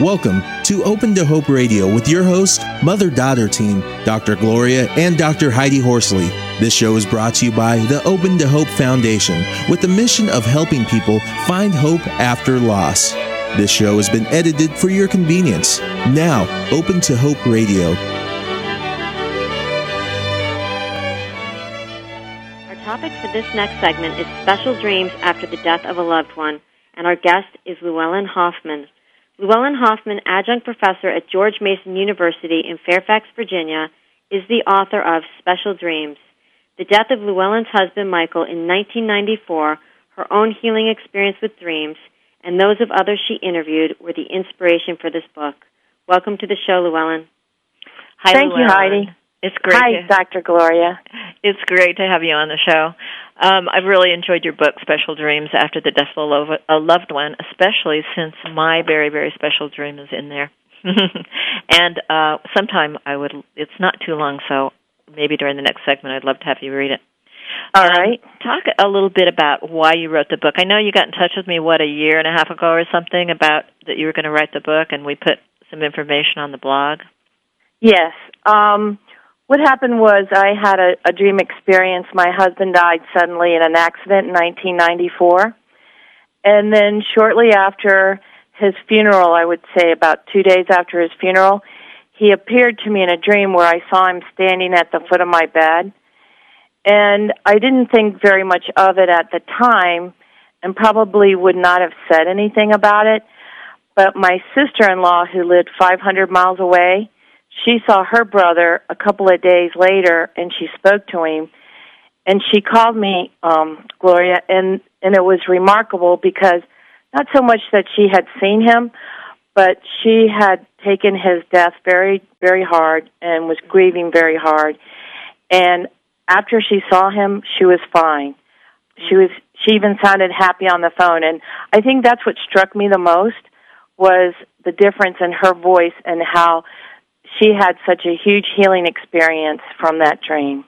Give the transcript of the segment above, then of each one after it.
Welcome to Open to Hope Radio with your host, mother daughter team, Dr. Gloria and Dr. Heidi Horsley. This show is brought to you by the Open to Hope Foundation with the mission of helping people find hope after loss. This show has been edited for your convenience. Now, Open to Hope Radio. Our topic for this next segment is special dreams after the death of a loved one, and our guest is Luellen Hoffman. Luellen Hoffman, adjunct professor at George Mason University in Fairfax, Virginia, is the author of Special Dreams. The death of Luellen's husband, Michael, in 1994, her own healing experience with dreams, and those of others she interviewed were the inspiration for this book. Welcome to the show, Luellen. Hi, Thank Luellen. you, Heidi. It's great. Hi, to, Dr. Gloria. It's great to have you on the show. Um, I've really enjoyed your book, Special Dreams, after the death of a loved one, especially since my very, very special dream is in there. and uh, sometime I would, it's not too long, so maybe during the next segment I'd love to have you read it. All Um, right. Talk a little bit about why you wrote the book. I know you got in touch with me, what, a year and a half ago or something, about that you were going to write the book, and we put some information on the blog. Yes. Um, what happened was I had a, a dream experience. My husband died suddenly in an accident in 1994. And then shortly after his funeral, I would say about two days after his funeral, he appeared to me in a dream where I saw him standing at the foot of my bed. And I didn't think very much of it at the time and probably would not have said anything about it. But my sister in law, who lived 500 miles away, she saw her brother a couple of days later and she spoke to him. And she called me, um, Gloria, and, and it was remarkable because not so much that she had seen him, but she had taken his death very, very hard and was grieving very hard. And after she saw him, she was fine. She was she even sounded happy on the phone and I think that's what struck me the most was the difference in her voice and how she had such a huge healing experience from that dream.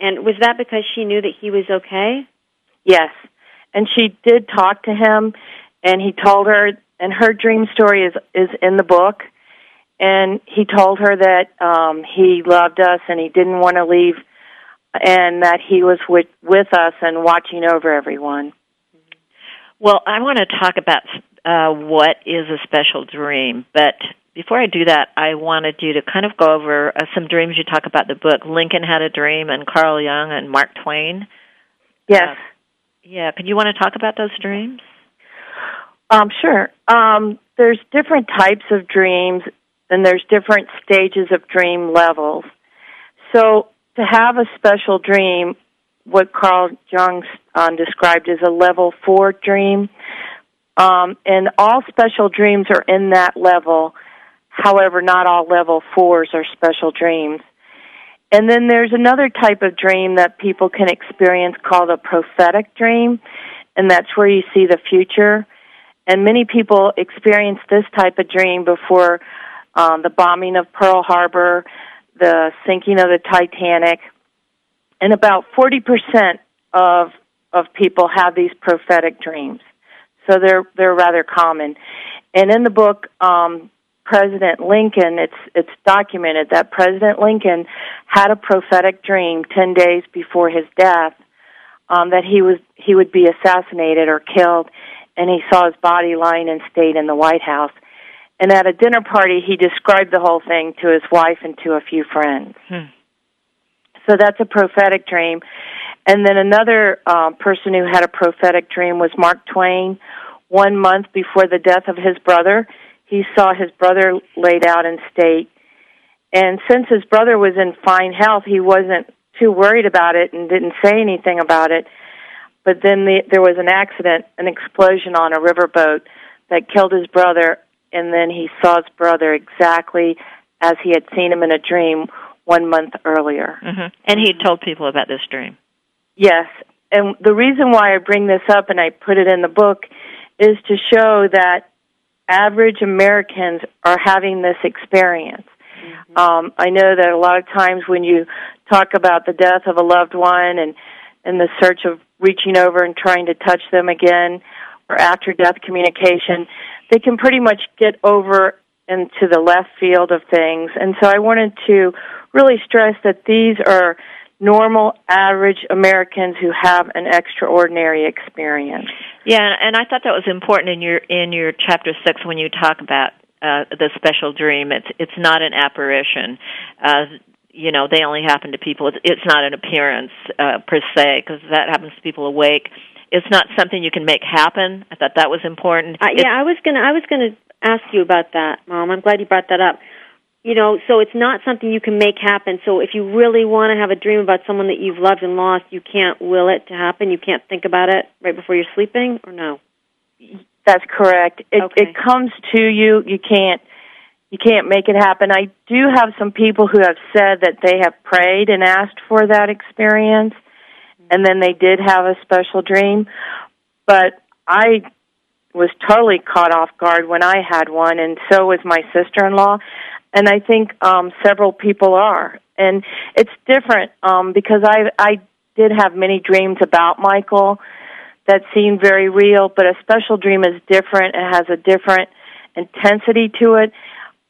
And was that because she knew that he was okay? Yes. And she did talk to him and he told her and her dream story is is in the book and he told her that um he loved us and he didn't want to leave and that he was with with us and watching over everyone. Well, I want to talk about uh, what is a special dream, but before I do that, I wanted you to kind of go over uh, some dreams you talk about in the book. Lincoln had a dream, and Carl Jung and Mark Twain. Yes. Uh, yeah, could you want to talk about those dreams? Um, sure. Um, there's different types of dreams, and there's different stages of dream levels. So to have a special dream, what Carl Jung um, described as a level four dream, um, and all special dreams are in that level. However, not all level fours are special dreams. And then there's another type of dream that people can experience called a prophetic dream, and that's where you see the future. And many people experience this type of dream before um, the bombing of Pearl Harbor, the sinking of the Titanic, and about 40% of of people have these prophetic dreams. So they're they're rather common. And in the book, um, President Lincoln, it's it's documented that President Lincoln had a prophetic dream ten days before his death um, that he was he would be assassinated or killed, and he saw his body lying in state in the White House. And at a dinner party, he described the whole thing to his wife and to a few friends. Hmm. So that's a prophetic dream. And then another uh, person who had a prophetic dream was Mark Twain. One month before the death of his brother, he saw his brother laid out in state. And since his brother was in fine health, he wasn't too worried about it and didn't say anything about it. But then the, there was an accident, an explosion on a riverboat that killed his brother, and then he saw his brother exactly as he had seen him in a dream one month earlier. Mm-hmm. And he told people about this dream. Yes. And the reason why I bring this up and I put it in the book is to show that average Americans are having this experience. Mm-hmm. Um, I know that a lot of times when you talk about the death of a loved one and and the search of reaching over and trying to touch them again or after death communication, they can pretty much get over into the left field of things. And so I wanted to really stress that these are normal, average Americans who have an extraordinary experience. Yeah, and I thought that was important in your in your chapter six when you talk about uh, the special dream. It's it's not an apparition. Uh, you know, they only happen to people. It's, it's not an appearance uh, per se because that happens to people awake. It's not something you can make happen. I thought that was important. Uh, yeah, I was gonna I was gonna ask you about that, Mom. I'm glad you brought that up you know, so it's not something you can make happen. So if you really want to have a dream about someone that you've loved and lost, you can't will it to happen. You can't think about it right before you're sleeping, or no? That's correct. It okay. it comes to you. You can't you can't make it happen. I do have some people who have said that they have prayed and asked for that experience and then they did have a special dream, but I was totally caught off guard when I had one and so was my sister-in-law and I think um, several people are. And it's different um, because I I did have many dreams about Michael that seemed very real, but a special dream is different. It has a different intensity to it.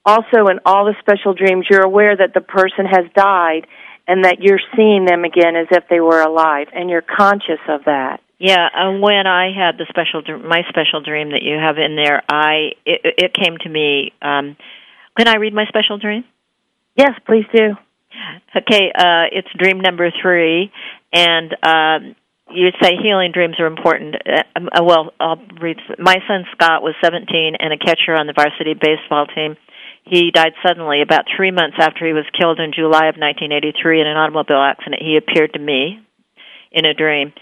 Also, in all the special dreams, you're aware that the person has died and that you're seeing them again as if they were alive, and you're conscious of that. Yeah, and when I had the special my special dream that you have in there, I it, it came to me um can I read my special dream? Yes, please do. Okay, uh, it's dream number three, and um, you say healing dreams are important. Uh, um, uh, well, I'll read. My son Scott was 17 and a catcher on the varsity baseball team. He died suddenly about three months after he was killed in July of 1983 in an automobile accident. He appeared to me in a dream.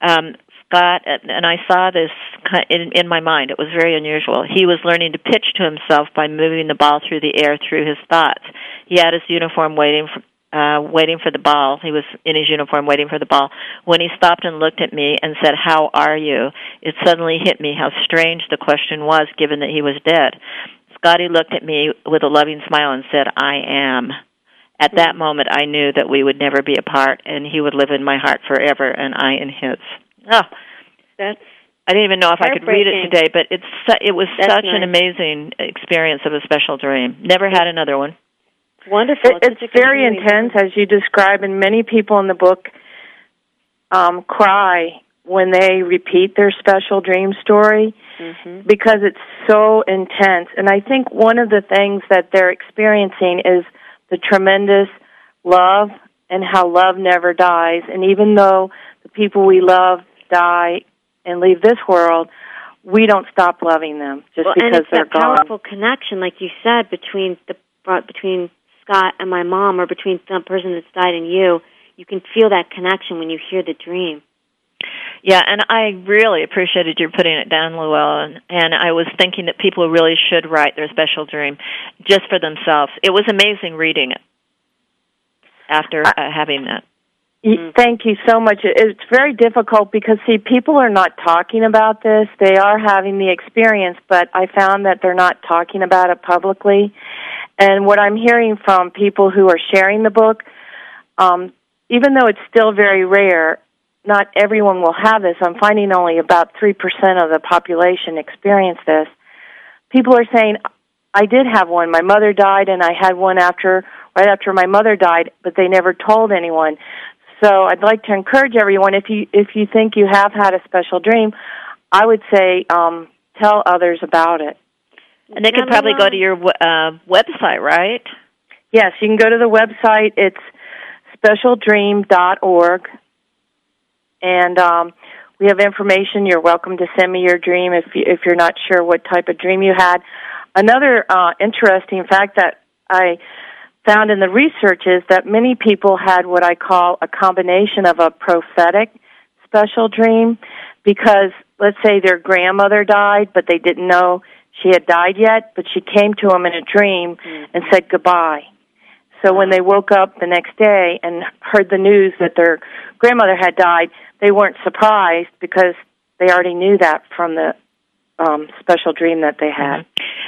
Um, Scott, and I saw this in, in my mind. It was very unusual. He was learning to pitch to himself by moving the ball through the air through his thoughts. He had his uniform waiting for, uh, waiting for the ball. He was in his uniform waiting for the ball. When he stopped and looked at me and said, How are you? It suddenly hit me how strange the question was given that he was dead. Scotty looked at me with a loving smile and said, I am. At that moment, I knew that we would never be apart and he would live in my heart forever and I in his. Oh, that's. I didn't even know if I could read it today, but it's su- it was That's such nice. an amazing experience of a special dream. Never had another one. Wonderful. It, it's very intense, as you describe, and many people in the book um, cry when they repeat their special dream story mm-hmm. because it's so intense. And I think one of the things that they're experiencing is the tremendous love and how love never dies. And even though the people we love die and leave this world, we don't stop loving them just well, because and it's they're that gone. powerful connection, like you said, between the between Scott and my mom, or between the person that's died and you. You can feel that connection when you hear the dream. Yeah, and I really appreciated your putting it down, Luellen. And I was thinking that people really should write their special dream just for themselves. It was amazing reading it after uh, having that. Y- Thank you so much. It's very difficult because see, people are not talking about this. They are having the experience, but I found that they're not talking about it publicly. And what I'm hearing from people who are sharing the book, um, even though it's still very rare, not everyone will have this. I'm finding only about 3% of the population experience this. People are saying, I did have one. My mother died and I had one after, right after my mother died, but they never told anyone. So I'd like to encourage everyone if you if you think you have had a special dream, I would say um, tell others about it. And they could probably go to your uh, website, right? Yes, you can go to the website. It's specialdream.org, and um, we have information. You're welcome to send me your dream if you, if you're not sure what type of dream you had. Another uh, interesting fact that I found in the research is that many people had what I call a combination of a prophetic special dream because let's say their grandmother died but they didn't know she had died yet but she came to them in a dream mm. and said goodbye. So when they woke up the next day and heard the news that their grandmother had died they weren't surprised because they already knew that from the um special dream that they had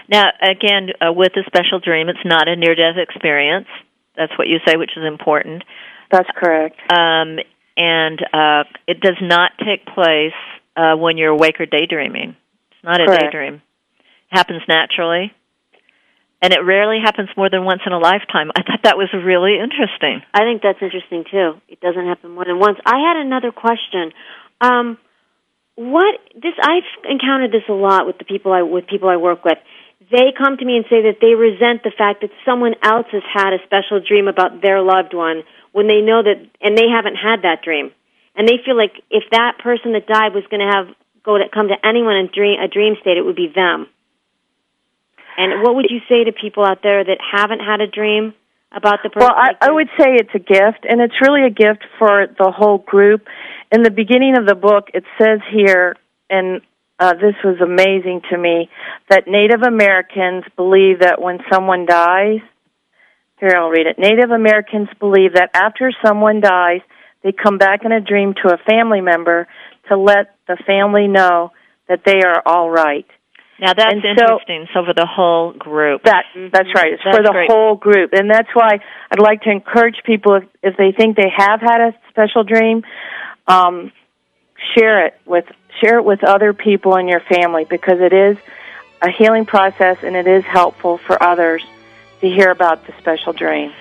Now, again, uh, with a special dream, it's not a near-death experience. That's what you say, which is important. that's correct Um, and uh, it does not take place uh, when you're awake or daydreaming. It's not a Correct. daydream. It happens naturally. and it rarely happens more than once in a lifetime. I thought that was really interesting. I think that's interesting too. It doesn't happen more than once. I had another question. Um, what this I've encountered this a lot with the people I with people I work with. They come to me and say that they resent the fact that someone else has had a special dream about their loved one when they know that and they haven't had that dream. And they feel like if that person that died was going to have go to come to anyone in dream a dream state, it would be them. And what would you say to people out there that haven't had a dream about the person? Well, I, I would say it's a gift, and it's really a gift for the whole group. In the beginning of the book, it says here, and uh, this was amazing to me, that Native Americans believe that when someone dies, here I'll read it. Native Americans believe that after someone dies, they come back in a dream to a family member to let the family know that they are all right. Now that's and interesting. So, so, for the whole group. That that's right. It's that's for the great. whole group, and that's why I'd like to encourage people if, if they think they have had a special dream, um, share it with share it with other people in your family because it is a healing process and it is helpful for others to hear about the special dream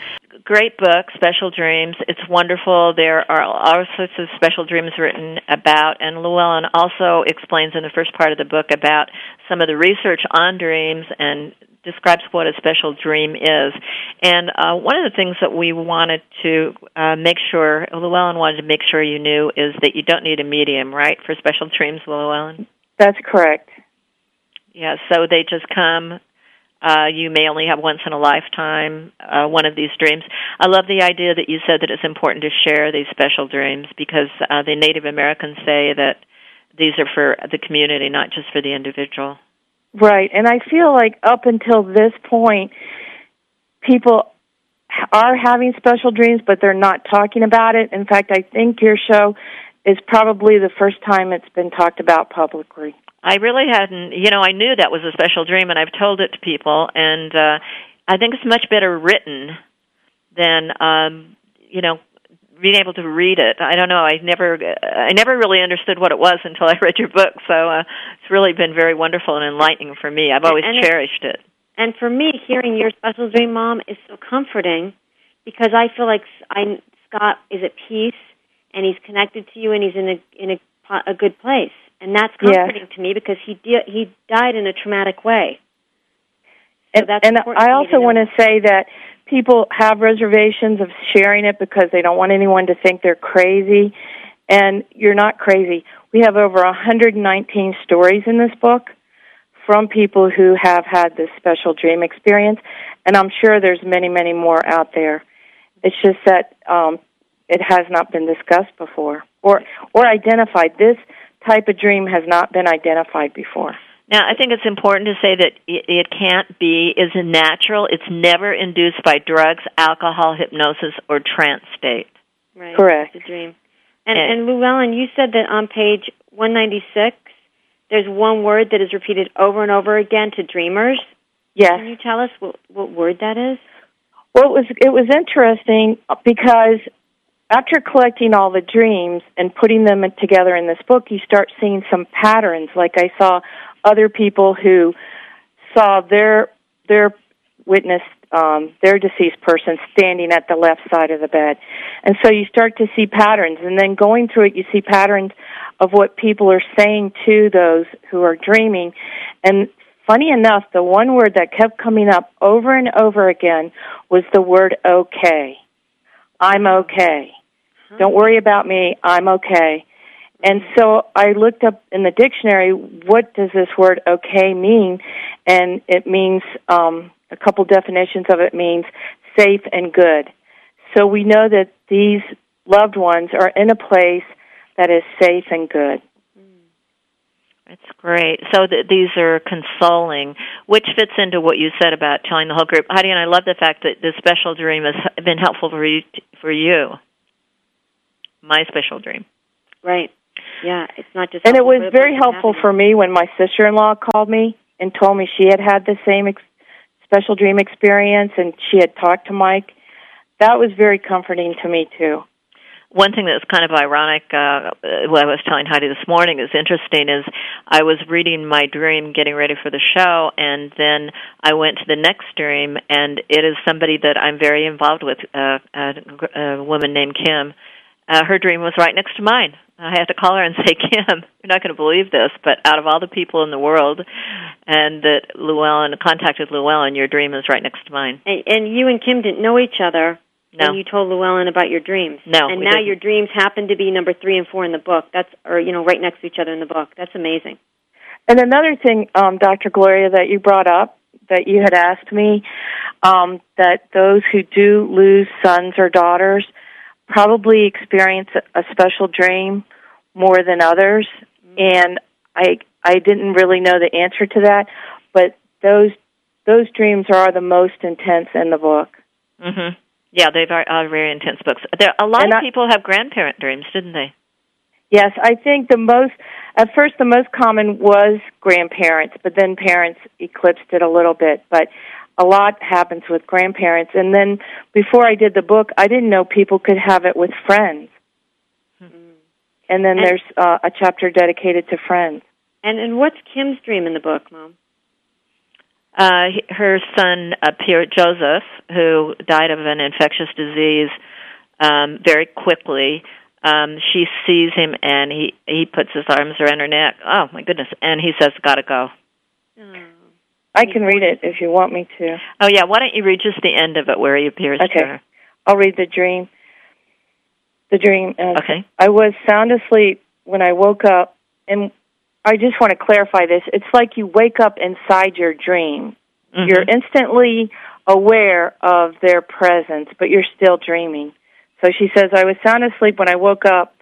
great book, Special Dreams. It's wonderful. There are all sorts of special dreams written about, and Luellen also explains in the first part of the book about some of the research on dreams and describes what a special dream is. And uh, one of the things that we wanted to uh, make sure, Luellen wanted to make sure you knew, is that you don't need a medium, right, for special dreams, Luellen? That's correct. Yeah, so they just come uh, you may only have once in a lifetime uh, one of these dreams. I love the idea that you said that it's important to share these special dreams because uh, the Native Americans say that these are for the community, not just for the individual. Right, and I feel like up until this point, people are having special dreams, but they're not talking about it. In fact, I think your show is probably the first time it's been talked about publicly. I really hadn't, you know, I knew that was a special dream and I've told it to people and uh I think it's much better written than um you know being able to read it. I don't know. I never I never really understood what it was until I read your book. So uh it's really been very wonderful and enlightening for me. I've always and cherished it. And for me, hearing your special dream mom is so comforting because I feel like I Scott is at peace and he's connected to you and he's in a in a a good place and that's comforting yes. to me because he di- he died in a traumatic way. So and, and I also want to say that people have reservations of sharing it because they don't want anyone to think they're crazy, and you're not crazy. We have over 119 stories in this book from people who have had this special dream experience, and I'm sure there's many, many more out there. It's just that um, it has not been discussed before or or identified. This type of dream has not been identified before. Now, I think it's important to say that it can't be is natural. It's never induced by drugs, alcohol, hypnosis, or trance state. Right. Correct. The dream. And, and, and Luellen, you said that on page 196, there's one word that is repeated over and over again to dreamers. Yes. Can you tell us what, what word that is? Well, it was it was interesting because after collecting all the dreams and putting them together in this book, you start seeing some patterns. Like I saw other people who saw their their witness um, their deceased person standing at the left side of the bed, and so you start to see patterns. And then going through it, you see patterns of what people are saying to those who are dreaming. And funny enough, the one word that kept coming up over and over again was the word "okay." I'm okay. Don't worry about me. I'm okay. And so I looked up in the dictionary, what does this word okay mean? And it means, um, a couple definitions of it means safe and good. So we know that these loved ones are in a place that is safe and good. That's great. So th- these are consoling, which fits into what you said about telling the whole group. Heidi, and I love the fact that the special dream has been helpful for you. For you, my special dream. Right. Yeah, it's not just. And it was very helpful for me when my sister-in-law called me and told me she had had the same ex- special dream experience and she had talked to Mike. That was very comforting to me too. One thing that's kind of ironic, uh, what I was telling Heidi this morning is interesting is I was reading my dream, getting ready for the show, and then I went to the next dream, and it is somebody that I'm very involved with, uh, a, a woman named Kim. Uh, her dream was right next to mine. I had to call her and say, Kim, you're not going to believe this, but out of all the people in the world, and that Luellen contacted Luellen, your dream is right next to mine. And, and you and Kim didn't know each other No. when you told Luellen about your dreams. No, And we now didn't. your dreams happen to be number three and four in the book. That's or you know right next to each other in the book. That's amazing. And another thing, um, Dr. Gloria, that you brought up, that you had asked me, um, that those who do lose sons or daughters probably experience a, a special dream more than others. And I I didn't really know the answer to that, but those those dreams are the most intense in the book. hmm Yeah, they are, are very intense books. There, a lot And of I- people have grandparent dreams, didn't they? Yes, I think the most at first the most common was grandparents, but then parents eclipsed it a little bit. But a lot happens with grandparents, and then before I did the book, I didn't know people could have it with friends. And then And- there's uh, a chapter dedicated to friends. And and what's Kim's dream in the book, Mom? Uh, her son, uh, Pierre Joseph, who died of an infectious disease um, very quickly, um, she sees him and he he puts his arms around her neck. Oh my goodness! And he says, "Gotta go." Oh. I can read it if you want me to. Oh yeah, why don't you read just the end of it where he appears Okay. to her? I'll read the dream. The dream. Uh, Okay. I was sound asleep when I woke up, and I just want to clarify this. It's like you wake up inside your dream. Mhm. You're instantly aware of their presence, but you're still dreaming. So she says, I was sound asleep when I woke up,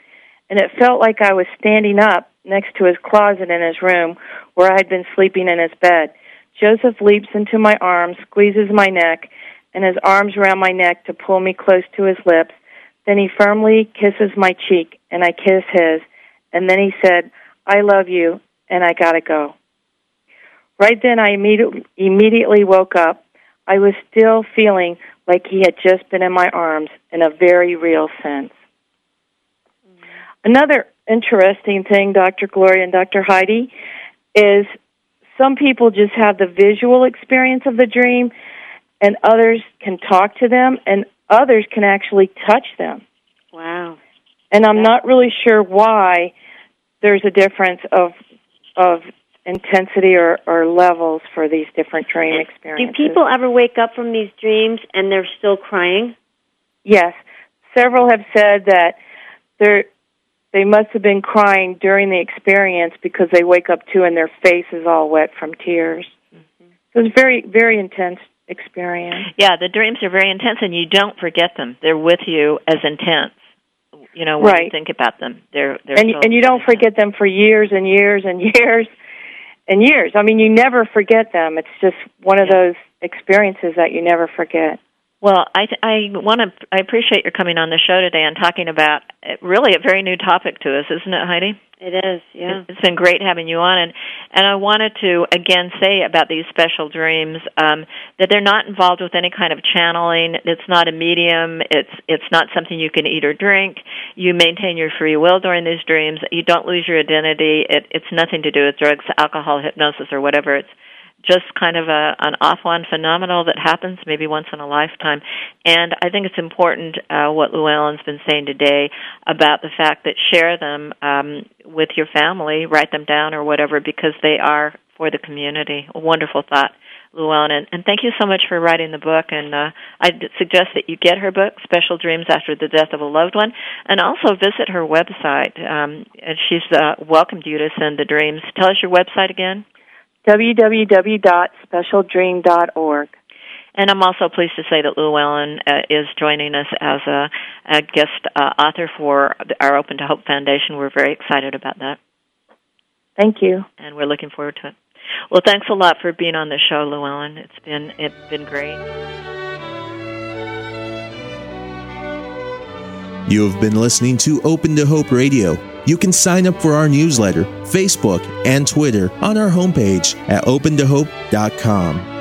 and it felt like I was standing up next to his closet in his room where I had been sleeping in his bed. Joseph leaps into my arms, squeezes my neck, and his arms around my neck to pull me close to his lips. Then he firmly kisses my cheek, and I kiss his, and then he said, I love you, and I gotta go. Right then, I immediately, immediately woke up. I was still feeling like he had just been in my arms in a very real sense. Another interesting thing, Dr. Gloria and Dr. Heidi, is some people just have the visual experience of the dream, and others can talk to them, and others can actually touch them. Wow. And I'm not really sure why there's a difference of of intensity or, or levels for these different dream experiences. Do people ever wake up from these dreams and they're still crying? Yes, several have said that they they must have been crying during the experience because they wake up too and their face is all wet from tears. Mm-hmm. So it's very very intense experience. Yeah, the dreams are very intense, and you don't forget them. They're with you as intense. You know, when you Right. think about them, they're they're and so and you don't forget them for years and years and years and years. I mean, you never forget them. It's just one of Yeah. those experiences that you never forget. Well, I th- I want to I appreciate your coming on the show today and talking about uh, really a very new topic to us, isn't it, Heidi? It is, yeah. It's been great having you on, and and I wanted to again say about these special dreams um, that they're not involved with any kind of channeling. It's not a medium. It's it's not something you can eat or drink. You maintain your free will during these dreams. You don't lose your identity. It, it's nothing to do with drugs, alcohol, hypnosis, or whatever. It's just kind of a an off on phenomenal that happens maybe once in a lifetime. And I think it's important uh, what Luellen's been saying today about the fact that share them um, with your family, write them down or whatever, because they are for the community. A wonderful thought. Luellen, and, and thank you so much for writing the book. And uh, I suggest that you get her book, Special Dreams After the Death of a Loved One, and also visit her website. Um, and she's uh, welcomed you to send the dreams. Tell us your website again. www.specialdream.org. And I'm also pleased to say that Luellen uh, is joining us as a, a guest uh, author for our Open to Hope Foundation. We're very excited about that, Thank you. and we're looking forward to it. Well, thanks a lot for being on the show, Luellen. It's been it's been great. You have been listening to Open to Hope Radio. You can sign up for our newsletter, Facebook, and Twitter on our homepage at opentohope.com.